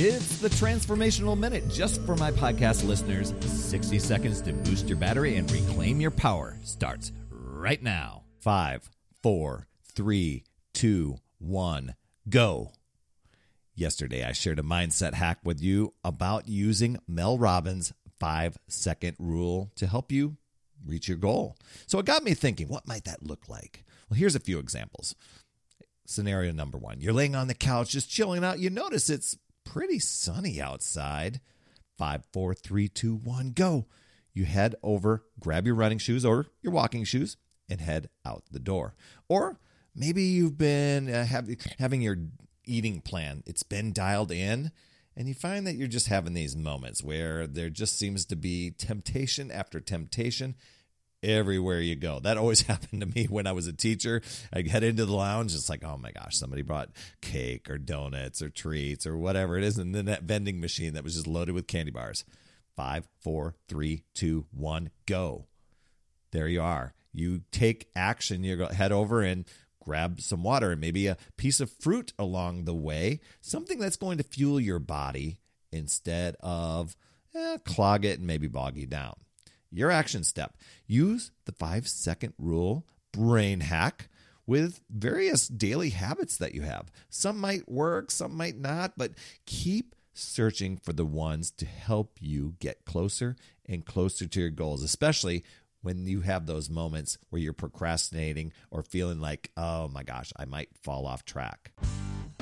It's the Transformational Minute just for my podcast listeners. 60 seconds to boost your battery and reclaim your power starts right now. Five, four, three, two, one, go. Yesterday, I shared a mindset hack with you about using Mel Robbins' five second rule to help you reach your goal. So it got me thinking, what might that look like? Well, here's a few examples. Scenario number one you're laying on the couch just chilling out. You notice it's pretty sunny outside. Five, four, three, two, one, go. You head over, grab your running shoes or your walking shoes, and head out the door. Or maybe you've been uh, have, having your eating plan, it's been dialed in, and you find that you're just having these moments where there just seems to be temptation after temptation everywhere you go. That always happened to me when I was a teacher. I get into the lounge, it's like, oh my gosh, somebody brought cake or donuts or treats or whatever it is, and then that vending machine that was just loaded with candy bars. Five, four, three, two, one, go. There you are. You take action. You go head over and grab some water and maybe a piece of fruit along the way, something that's going to fuel your body instead of eh, clog it and maybe bog you down. Your action step use the five second rule brain hack with various daily habits that you have. Some might work, some might not, but keep searching for the ones to help you get closer and closer to your goals, especially when you have those moments where you're procrastinating or feeling like, oh my gosh, I might fall off track.